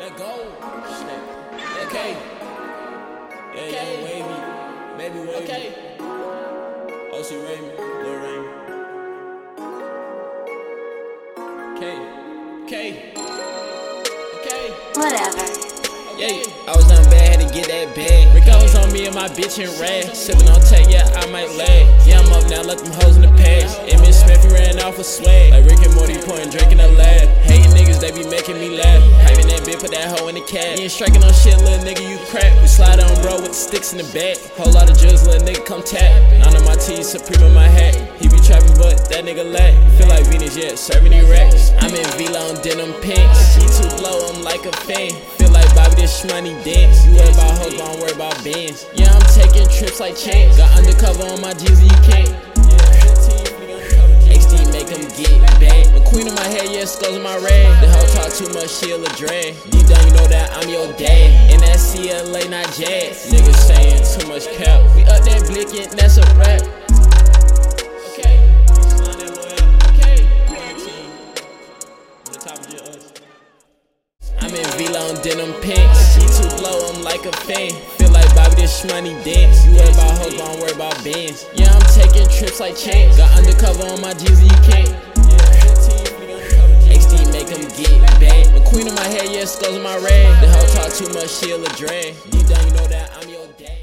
Let go. Okay. Yeah, Okay. yeah, wavy. Baby wavy. Okay. OC Raymond. Lil Raymond. Okay. Okay. Okay. Whatever. Yeah, I was down bad, had to get that bag. Rick was on me and my bitch in rag. Sippin' on tech, yeah, I might lag. Yeah, I'm up now, let them hoes in the past. And Miss Smith ran off a swag. Like Rick and Morty pouring drink in the in the cab. You ain't striking on shit, little nigga, you crap. We slide on bro with the sticks in the back. Whole lot of drugs, little nigga, come tap. None of my teeth, Supreme in my hat. He be trapping, but that nigga lack. Feel like Venus, yeah, serving these racks. I'm in Vila on denim pinks. She too blow, I'm like a fan. Feel like Bobby, this money dance. You worry about hoes, but I don't worry about bands. Yeah, I'm taking trips like chance. Got undercover on my and you can't. Queen of my head, yeah, skulls in my rag. The hoe talk too much, she'll a drag. Deep down, you know that I'm your dad. And that CLA, not jazz. Niggas saying too much cap. We up that blick, that's a rap. I'm in Vila on denim pinks. She too blow, I'm like a fan. Feel like Bobby, this money dance. You worry about hoes, but I don't worry about bands. Yeah, I'm taking trips like chance. Got undercover on my and you can't. Of my rag. The hoe talk too much, she'll a drag. Deep down, you know that I'm your dad.